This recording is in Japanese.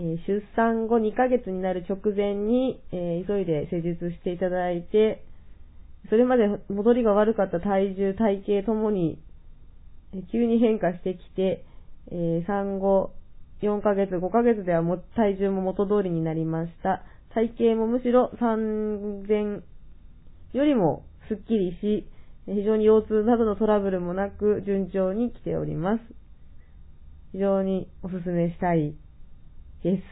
え出産後2ヶ月になる直前に、え急いで施術していただいて、それまで戻りが悪かった体重、体型ともに、え急に変化してきて、え産後4ヶ月、5ヶ月ではも体重も元通りになりました。体型もむしろ産前よりもスッキリし、非常に腰痛などのトラブルもなく順調に来ております。非常にお勧めしたいです。